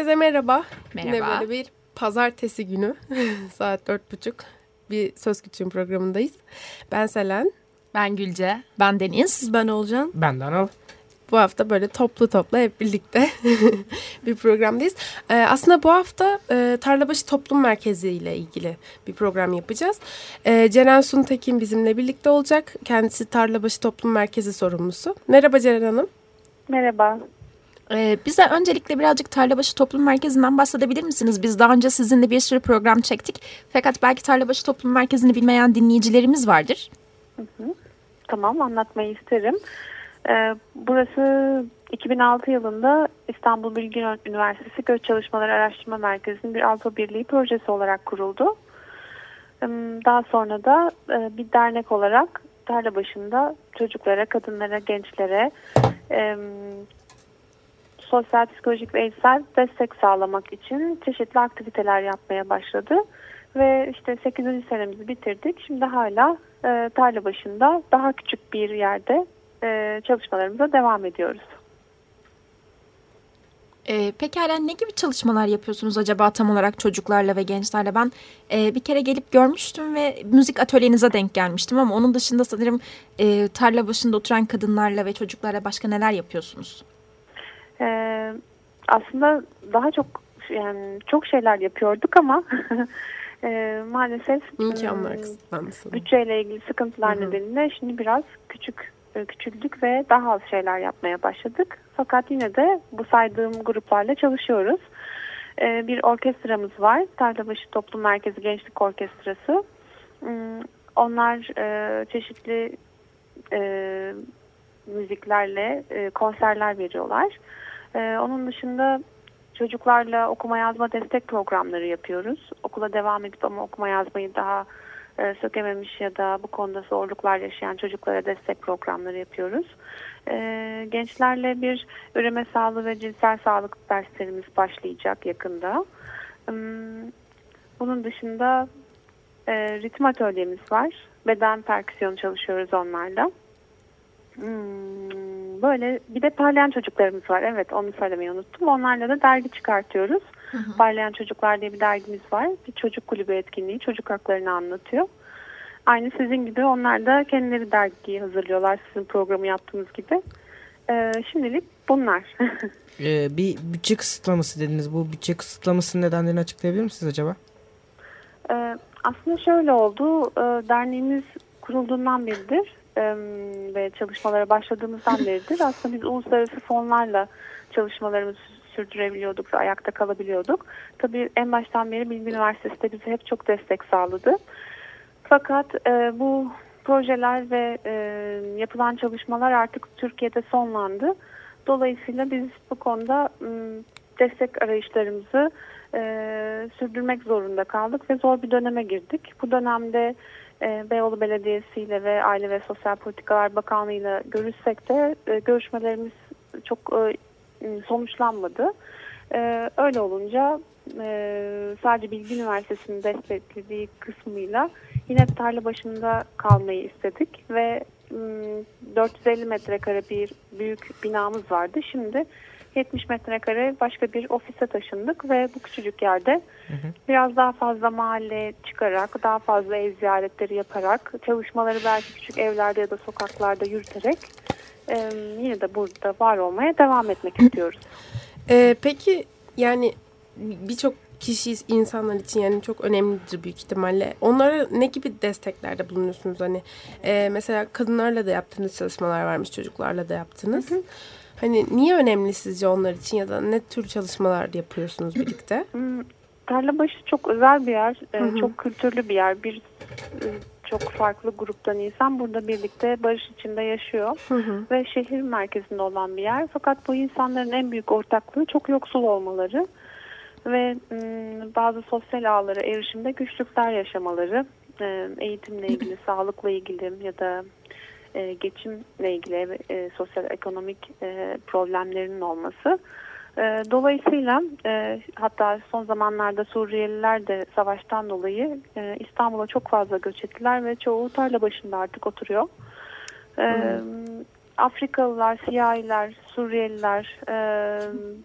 Herkese merhaba. Merhaba. Yine böyle bir pazartesi günü saat dört buçuk bir Söz Küçüğün programındayız. Ben Selen. Ben Gülce. Ben Deniz. Ben Olcan. Ben de Anıl. Bu hafta böyle toplu toplu hep birlikte bir programdayız. Ee, aslında bu hafta e, Tarlabaşı Toplum Merkezi ile ilgili bir program yapacağız. Ee, Ceren Suntekin bizimle birlikte olacak. Kendisi Tarlabaşı Toplum Merkezi sorumlusu. Merhaba Ceren Hanım. Merhaba. Ee, bize öncelikle birazcık Tarlabaşı Toplum Merkezi'nden bahsedebilir misiniz? Biz daha önce sizinle bir sürü program çektik. Fakat belki Tarlabaşı Toplum Merkezi'ni bilmeyen dinleyicilerimiz vardır. Tamam anlatmayı isterim. Ee, burası 2006 yılında İstanbul Bilgi Üniversitesi Göç Çalışmaları Araştırma Merkezi'nin bir Avrupa Birliği projesi olarak kuruldu. Daha sonra da e, bir dernek olarak tarla başında çocuklara, kadınlara, gençlere sosyal, psikolojik ve eğitsel destek sağlamak için çeşitli aktiviteler yapmaya başladı. Ve işte 8. senemizi bitirdik. Şimdi hala e, tarla başında daha küçük bir yerde e, çalışmalarımıza devam ediyoruz. Ee, pekala ne gibi çalışmalar yapıyorsunuz acaba tam olarak çocuklarla ve gençlerle? Ben e, bir kere gelip görmüştüm ve müzik atölyenize denk gelmiştim ama onun dışında sanırım e, tarla başında oturan kadınlarla ve çocuklarla başka neler yapıyorsunuz? Ee, aslında daha çok yani çok şeyler yapıyorduk ama e, maalesef İmkanlar hmm, kısıtlandı bütçeyle ilgili sıkıntılar Hı hı. nedeniyle şimdi biraz küçük e, küçüldük ve daha az şeyler yapmaya başladık. Fakat yine de bu saydığım gruplarla çalışıyoruz. E, bir orkestramız var. Tarlabaşı Toplum Merkezi Gençlik Orkestrası. Hmm, Onlar e, çeşitli e, müziklerle e, konserler veriyorlar. E, onun dışında çocuklarla okuma yazma destek programları yapıyoruz. Okula devam edip ama okuma yazmayı daha e, sökememiş ya da bu konuda zorluklar yaşayan çocuklara destek programları yapıyoruz. E, gençlerle bir üreme sağlığı ve cinsel sağlık derslerimiz başlayacak yakında. Hmm, Bunun dışında e, ritim atölyemiz var. Beden perküsyon çalışıyoruz onlarla. Hmm, böyle bir de parlayan çocuklarımız var. Evet onu söylemeyi unuttum. Onlarla da dergi çıkartıyoruz. Parlayan Çocuklar diye bir dergimiz var. Bir çocuk kulübü etkinliği. Çocuk haklarını anlatıyor. Aynı sizin gibi onlar da kendileri dergiyi hazırlıyorlar. Sizin programı yaptığınız gibi. Ee, şimdilik bunlar. Ee, bir bütçe kısıtlaması dediniz. Bu bütçe kısıtlamasının nedenlerini açıklayabilir misiniz acaba? Ee, aslında şöyle oldu. Ee, derneğimiz kurulduğundan beridir ve çalışmalara başladığımızdan beridir aslında biz uluslararası fonlarla çalışmalarımızı sürdürebiliyorduk ve ayakta kalabiliyorduk. Tabii en baştan beri Bilgi Üniversitesi de bize hep çok destek sağladı. Fakat e, bu projeler ve e, yapılan çalışmalar artık Türkiye'de sonlandı. Dolayısıyla biz bu konuda m, destek arayışlarımızı e, sürdürmek zorunda kaldık ve zor bir döneme girdik. Bu dönemde e, Beyoğlu Belediyesi ile ve Aile ve Sosyal Politikalar Bakanlığı ile görüşsek de e, görüşmelerimiz çok e, sonuçlanmadı. E, öyle olunca e, sadece Bilgi Üniversitesi'nin desteklediği kısmıyla yine tarla başında kalmayı istedik ve m, 450 metrekare bir büyük binamız vardı. Şimdi 70 metrekare başka bir ofise taşındık ve bu küçücük yerde biraz daha fazla mahalle çıkarak, daha fazla ev ziyaretleri yaparak, çalışmaları belki küçük evlerde ya da sokaklarda yürüterek e, yine de burada var olmaya devam etmek istiyoruz. Ee, peki yani birçok kişi insanlar için yani çok önemlidir büyük ihtimalle. Onlara ne gibi desteklerde bulunuyorsunuz? Hani e, mesela kadınlarla da yaptığınız çalışmalar varmış, çocuklarla da yaptınız. Hani niye önemli sizce onlar için ya da ne tür çalışmalar yapıyorsunuz birlikte? Hmm, Tarlabaşı çok özel bir yer, e, Hı hı. çok kültürlü bir yer. Bir e, çok farklı gruptan insan burada birlikte barış içinde yaşıyor Hı hı. ve şehir merkezinde olan bir yer. Fakat bu insanların en büyük ortaklığı çok yoksul olmaları. ve bazı sosyal ağlara erişimde güçlükler yaşamaları, e, eğitimle ilgili, sağlıkla ilgili ya da e, geçimle ilgili e, sosyal ekonomik e, problemlerinin olması. E, dolayısıyla e, hatta son zamanlarda Suriyeliler de savaştan dolayı e, İstanbul'a çok fazla göç ettiler ve çoğu tarla başında artık oturuyor. E, hmm. Afrikalılar, siyahiler, Suriyeliler e,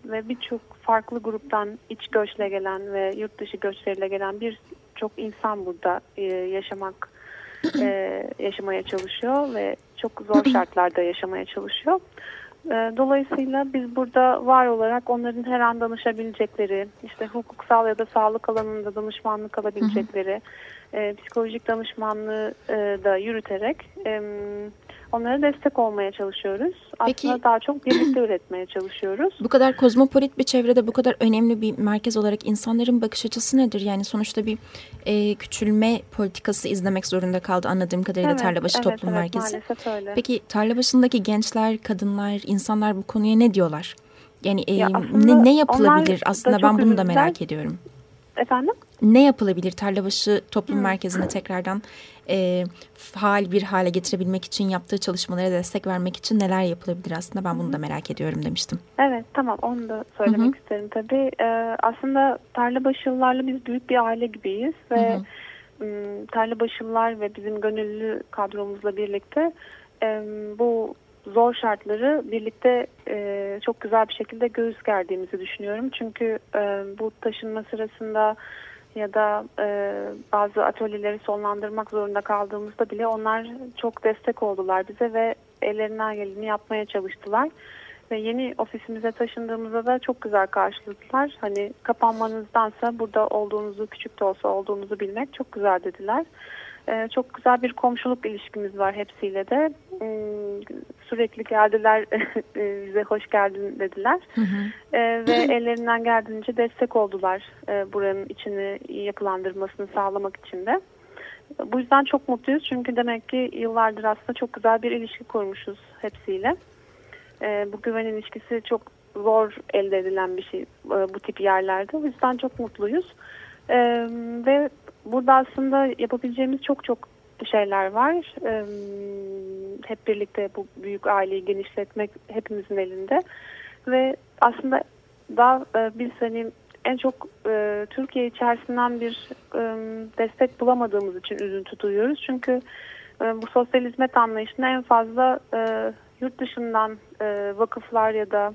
ve birçok farklı gruptan iç göçle gelen ve yurt dışı göçleriyle gelen bir çok insan burada e, yaşamak e, yaşamaya çalışıyor ve çok zor şartlarda yaşamaya çalışıyor. E, dolayısıyla biz burada var olarak onların her an danışabilecekleri, işte hukuksal ya da sağlık alanında danışmanlık alabilecekleri, e, psikolojik danışmanlığı e, da yürüterek e, onlara destek olmaya çalışıyoruz. Peki, Aslında daha çok birlikte üretmeye çalışıyoruz. Bu kadar kozmopolit bir çevrede bu kadar önemli bir merkez olarak insanların bakış açısı nedir? Yani sonuçta bir e, küçülme politikası izlemek zorunda kaldı anladığım kadarıyla evet, Tarlabaşı evet, Toplum evet, Merkezi. Öyle. Peki Tarlabaşı'ndaki gençler, kadınlar, insanlar bu konuya ne diyorlar? Yani e, ya ne, ne yapılabilir? Aslında ben bunu da merak ediyorum. Efendim? Ne yapılabilir Tarlabaşı Toplum hmm. Merkezi'ne tekrardan e, faal bir hale getirebilmek için yaptığı çalışmalara destek vermek için neler yapılabilir aslında ben bunu da merak ediyorum demiştim. Evet tamam onu da söylemek Hı-hı. isterim tabii. Ee, aslında Tarlabaşılılarla biz büyük bir aile gibiyiz ve Hı-hı. Tarlabaşılılar ve bizim gönüllü kadromuzla birlikte e, bu zor şartları birlikte e, çok güzel bir şekilde göğüs gerdiğimizi düşünüyorum. Çünkü e, bu taşınma sırasında ya da e, bazı atölyeleri sonlandırmak zorunda kaldığımızda bile onlar çok destek oldular bize ve ellerinden geleni yapmaya çalıştılar. Ve yeni ofisimize taşındığımızda da çok güzel karşıladılar. Hani kapanmanızdansa burada olduğunuzu, küçük de olsa olduğunuzu bilmek çok güzel dediler. Ee, çok güzel bir komşuluk ilişkimiz var hepsiyle de. Hmm, sürekli geldiler e, bize hoş geldin dediler. Hı hı. Ee, ve ellerinden geldiğince destek oldular e, buranın içini yapılandırmasını sağlamak için de. Bu yüzden çok mutluyuz çünkü demek ki yıllardır aslında çok güzel bir ilişki kurmuşuz hepsiyle. Ee, bu güven ilişkisi çok zor elde edilen bir şey e, bu tip yerlerde. O yüzden çok mutluyuz. ve burada aslında yapabileceğimiz çok çok şeyler var. Ee, hep birlikte bu büyük aileyi genişletmek hepimizin elinde. Ve aslında daha e, biz hani en çok e, Türkiye içerisinden bir e, destek bulamadığımız için üzüntü duyuyoruz. Çünkü e, bu sosyal hizmet anlayışında en fazla e, yurt dışından e, vakıflar ya da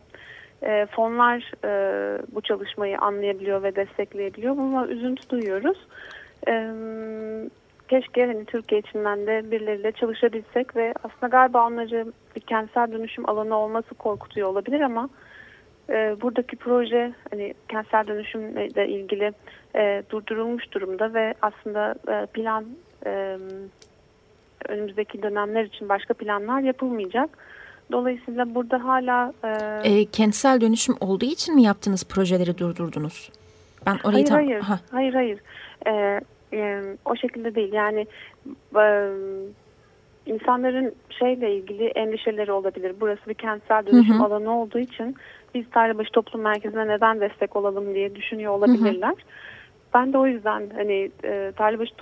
e, fonlar e, bu çalışmayı anlayabiliyor ve destekleyebiliyor. Buna üzüntü duyuyoruz. E, keşke hani Türkiye içinden de birileriyle çalışabilsek ve aslında galiba onları bir kentsel dönüşüm alanı olması korkutuyor olabilir ama e, buradaki proje hani kentsel dönüşümle ilgili e, durdurulmuş durumda ve aslında e, plan e, önümüzdeki dönemler için başka planlar yapılmayacak. Dolayısıyla burada hala... E, e, kentsel dönüşüm olduğu için mi yaptığınız projeleri durdurdunuz? Ben orayı hayır, tam... hayır, ha. hayır, hayır. E, e, o şekilde değil. Yani e, insanların şeyle ilgili endişeleri olabilir. Burası bir kentsel dönüşüm hı hı. alanı olduğu için biz Tarlabaşı Toplum Merkezi'ne neden destek olalım diye düşünüyor olabilirler. Hı hı. Ben de o yüzden hani e, Tarlabaşı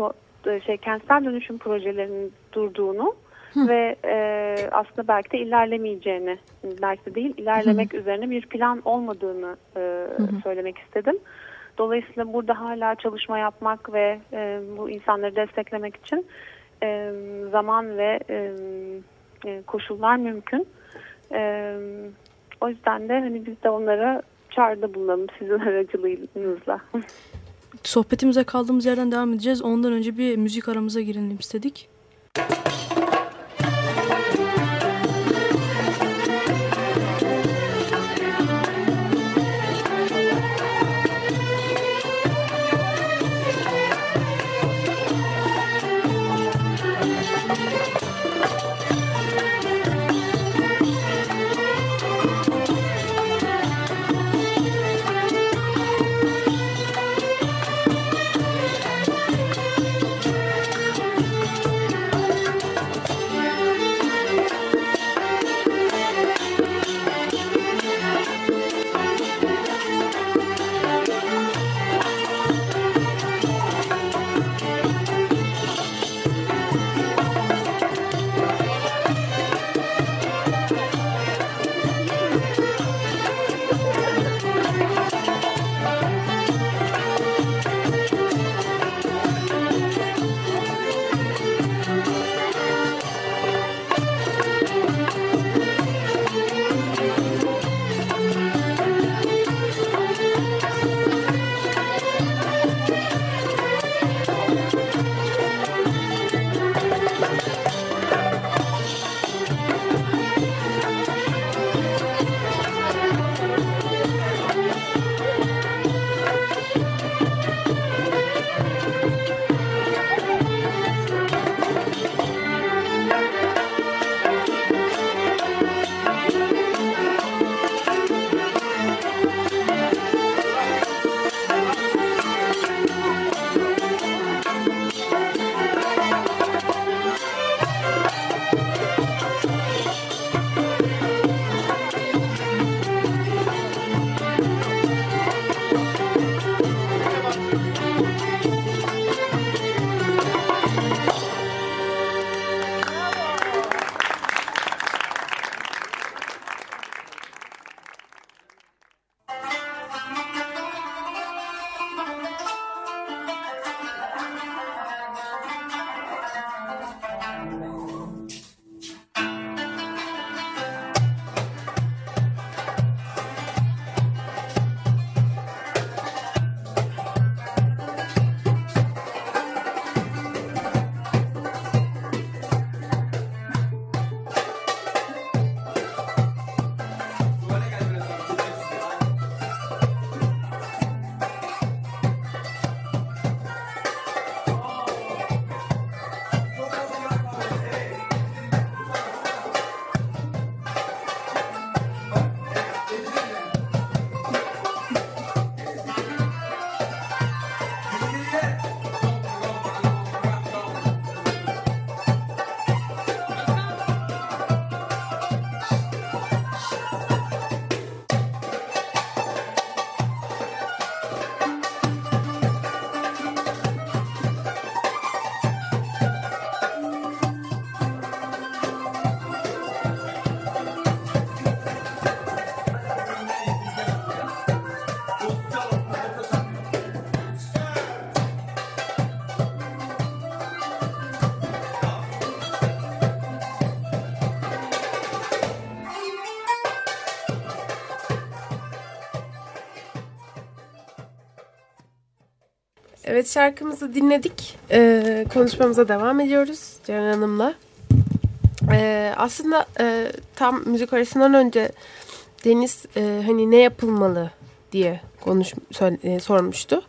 e, şey kentsel dönüşüm projelerinin durduğunu Hı. ve e, aslında belki de ilerlemeyeceğini, belki de değil ilerlemek Hı. üzerine bir plan olmadığını e, Hı. söylemek istedim. Dolayısıyla burada hala çalışma yapmak ve e, bu insanları desteklemek için e, zaman ve e, e, koşullar mümkün. E, o yüzden de hani biz de onlara çağrıda bulunalım sizin aracılığınızla. Sohbetimize kaldığımız yerden devam edeceğiz. Ondan önce bir müzik aramıza girelim istedik. Evet şarkımızı dinledik. Ee, konuşmamıza devam ediyoruz Ceren Hanım'la. Ee, aslında e, tam müzik arasından önce Deniz e, hani ne yapılmalı diye konuş e, sormuştu.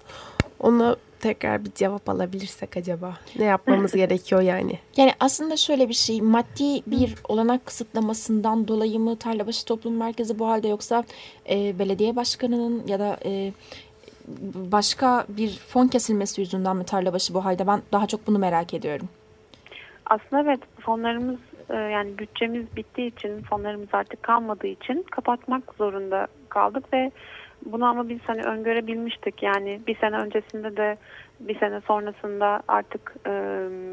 Ona tekrar bir cevap alabilirsek acaba ne yapmamız gerekiyor yani? Yani aslında şöyle bir şey maddi bir olanak kısıtlamasından dolayı mı Tarlabaşı Toplum Merkezi bu halde yoksa e, belediye başkanının ya da e, başka bir fon kesilmesi yüzünden mi Tarlabaşı bu halde ben daha çok bunu merak ediyorum. Aslında evet fonlarımız e, yani bütçemiz bittiği için fonlarımız artık kalmadığı için kapatmak zorunda kaldık ve bunu ama biz hani öngörebilmiştik. Yani bir sene öncesinde de bir sene sonrasında artık e,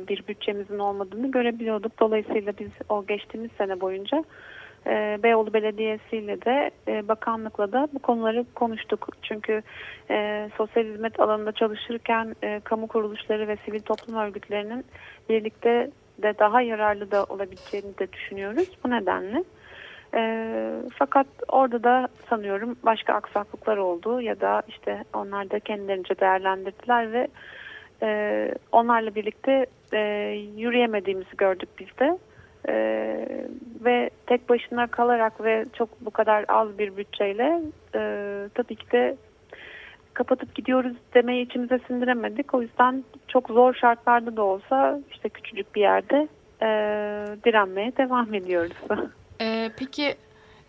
bir bütçemizin olmadığını görebiliyorduk. Dolayısıyla biz o geçtiğimiz sene boyunca e, Beyoğlu Belediyesi ile de bakanlıkla da bu konuları konuştuk. Çünkü e, sosyal hizmet alanında çalışırken e, kamu kuruluşları ve sivil toplum örgütlerinin birlikte de daha yararlı da olabileceğini de düşünüyoruz. Bu nedenle e, fakat orada da sanıyorum başka aksaklıklar oldu ya da işte onlar da kendilerince değerlendirdiler ve onlarla birlikte yürüyemediğimizi gördük biz de. Ve tek başına kalarak ve çok bu kadar az bir bütçeyle e, tabii ki de kapatıp gidiyoruz demeyi içimize sindiremedik. O yüzden çok zor şartlarda da olsa işte küçücük bir yerde e, direnmeye devam ediyoruz. Ee, peki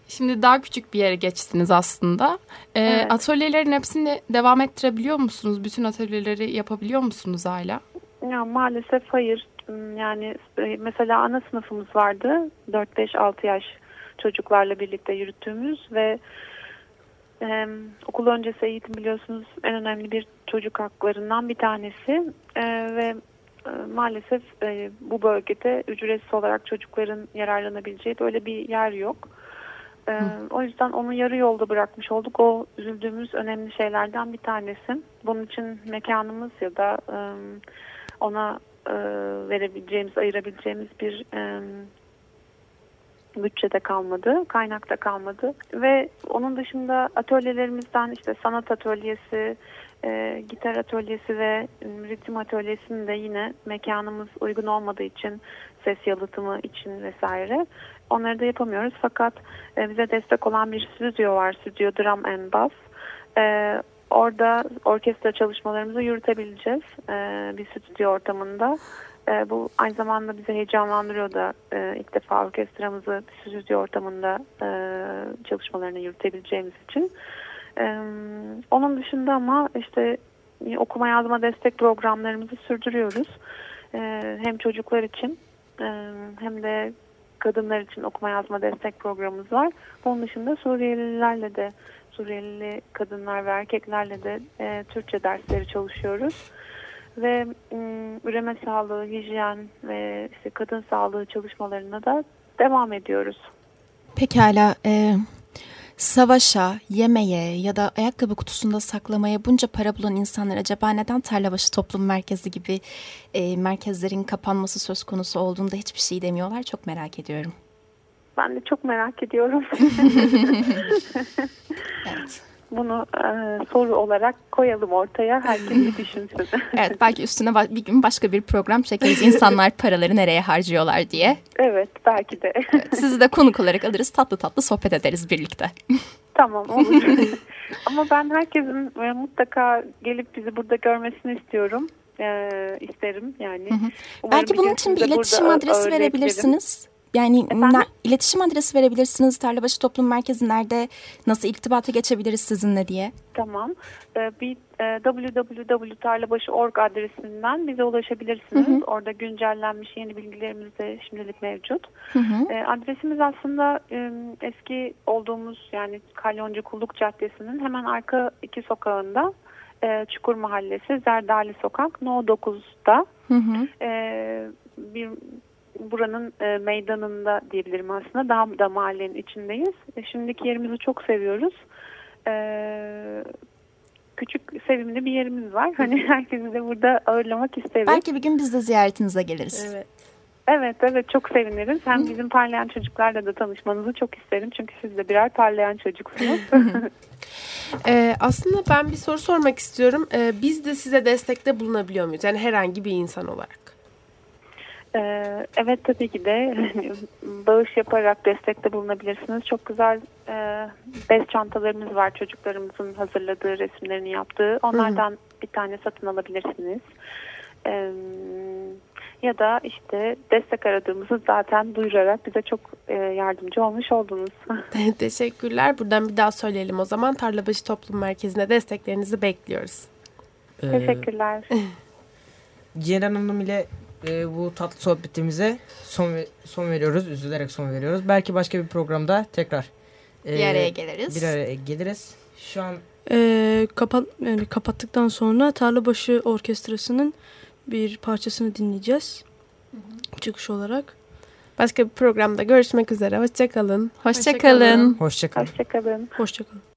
şimdi daha küçük bir yere geçtiniz aslında. Ee, evet. Atölyelerin hepsini devam ettirebiliyor musunuz? Bütün atölyeleri yapabiliyor musunuz hala? Ya, maalesef hayır. Hmm, yani e, mesela ana sınıfımız vardı. 4-5-6 yaş çocuklarla birlikte yürüttüğümüz ve e, okul öncesi eğitim biliyorsunuz en önemli bir çocuk haklarından bir tanesi. E, ve ee, maalesef e, bu bölgede ücretsiz olarak çocukların yararlanabileceği böyle bir yer yok. E, o yüzden onu yarı yolda bırakmış olduk. O üzüldüğümüz önemli şeylerden bir tanesi. Bunun için mekanımız ya da e, ona e, verebileceğimiz, ayırabileceğimiz bir e, bütçede kalmadı, kaynakta kalmadı ve onun dışında atölyelerimizden işte sanat atölyesi, e, gitar atölyesi ve ritim atölyesinde yine mekanımız uygun olmadığı için ses yalıtımı için vesaire onları da yapamıyoruz. Fakat e, bize destek olan bir stüdyo var. Stüdyo Drum and Bass. E, orada orkestra çalışmalarımızı yürütebileceğiz e, bir stüdyo ortamında. E, bu aynı zamanda bizi heyecanlandırıyor da e, ilk defa orkestramızı bir stüdyo ortamında e, çalışmalarını yürütebileceğimiz için. Ee, onun dışında ama işte okuma yazma destek programlarımızı sürdürüyoruz. Ee, hem çocuklar için e, hem de kadınlar için okuma yazma destek programımız var. Bunun dışında Suriyelilerle de Suriyeli kadınlar ve erkeklerle de e, Türkçe dersleri çalışıyoruz. Ve üreme sağlığı, hijyen ve işte kadın sağlığı çalışmalarına da devam ediyoruz. Pekala. E, Savaşa, yemeğe ya da ayakkabı kutusunda saklamaya bunca para bulan insanlar acaba neden Tarlabaşı Toplum Merkezi gibi e, merkezlerin kapanması söz konusu olduğunda hiçbir şey demiyorlar? Çok merak ediyorum. Ben de çok merak ediyorum. evet bunu e, soru olarak koyalım ortaya. Herkes bir düşünsün. evet belki üstüne bir gün başka bir program çekeriz. İnsanlar paraları nereye harcıyorlar diye. Evet belki de. evet, sizi de konuk olarak alırız tatlı tatlı sohbet ederiz birlikte. Tamam olur. Ama ben herkesin e, mutlaka gelip bizi burada görmesini istiyorum. E, isterim yani. Hı hı. Belki bunun için bir iletişim adresi verebilirsiniz. Yani ne, iletişim adresi verebilirsiniz. Tarlabaşı Toplum Merkezi nerede? Nasıl irtibata geçebiliriz sizinle diye? Tamam. Ee, bir e, www.tarlabaşı.org adresinden bize ulaşabilirsiniz. Hı hı. Orada güncellenmiş yeni bilgilerimiz de şimdilik mevcut. Hı hı. E, adresimiz aslında e, eski olduğumuz yani Kalyoncu Kulluk Caddesi'nin hemen arka iki sokağında e, Çukur Mahallesi Zerdali Sokak No 9'da hı hı. E, bir buranın e, meydanında diyebilirim aslında. Daha da mahallenin içindeyiz. E, şimdiki yerimizi çok seviyoruz. E, küçük sevimli bir yerimiz var. Hani herkesi de burada ağırlamak isteriz. Belki bir gün biz de ziyaretinize geliriz. Evet. Evet evet çok seviniriz. Hem bizim parlayan çocuklarla da tanışmanızı çok isterim. Çünkü siz de birer parlayan çocuksunuz. Ee, aslında ben bir soru sormak istiyorum. Ee, biz de size destekte bulunabiliyor muyuz? Yani herhangi bir insan olarak. Ee, evet tabii ki de bağış yaparak destekte bulunabilirsiniz. Çok güzel e, bez çantalarımız var çocuklarımızın hazırladığı resimlerini yaptığı. Onlardan bir tane satın alabilirsiniz. Ee, ya da işte destek aradığımızı zaten duyurarak bize çok e, yardımcı olmuş oldunuz. Teşekkürler. Buradan bir daha söyleyelim o zaman. Tarlabaşı Toplum Merkezi'ne desteklerinizi bekliyoruz. Ee, Teşekkürler. Ceren Hanım ile e, bu tatlı sohbetimize son son veriyoruz. Üzülerek son veriyoruz. Belki başka bir programda tekrar e, Bir araya geliriz. Bir araya geliriz. Şu an Ee, kapat, yani kapattıktan sonra Tarlabaşı Orkestrası'nın bir parçasını dinleyeceğiz. Çıkış olarak. Başka bir programda görüşmek üzere. Hoşçakalın. Hoşçakalın. hoşçakalın. Hoşçakalın. Hoşçakalın.